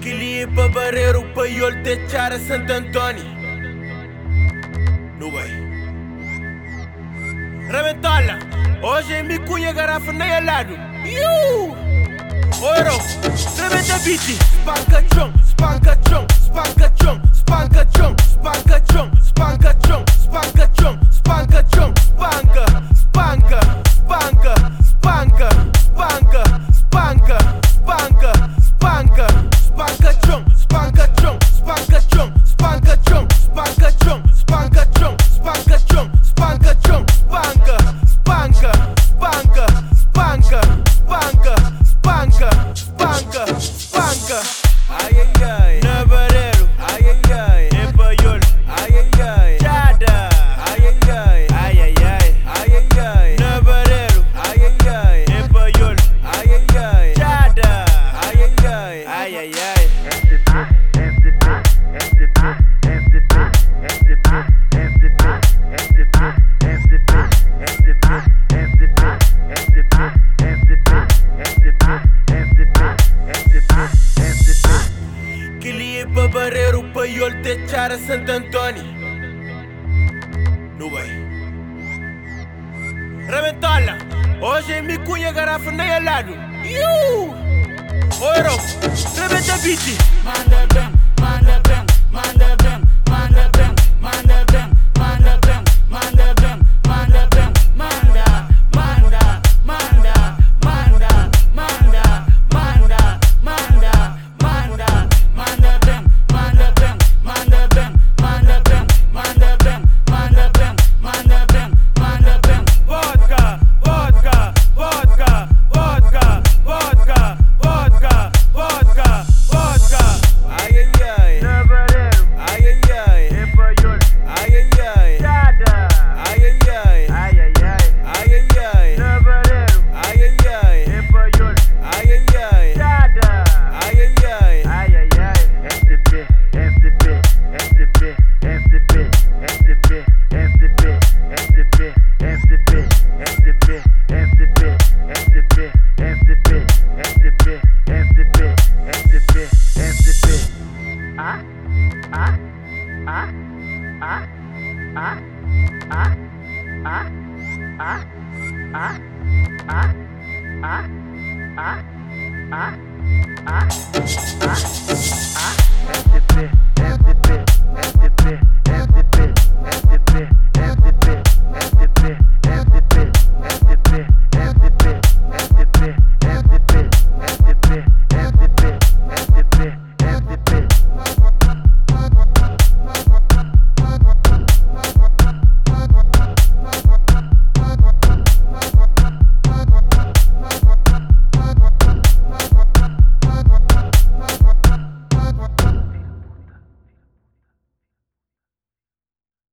Clipa o paiol de Chara Santo Antônio. No vai. Reventola, hoje me cunha garrafa nem alado. Iuuu! Spank a drum, spank a drum gol de Chara No way. Reventola. Hoje me cunha garrafa nem ao lado. Iu! Ouro. Rebenta beat. Manda bem, manda bem. 아? 아? 아? 아?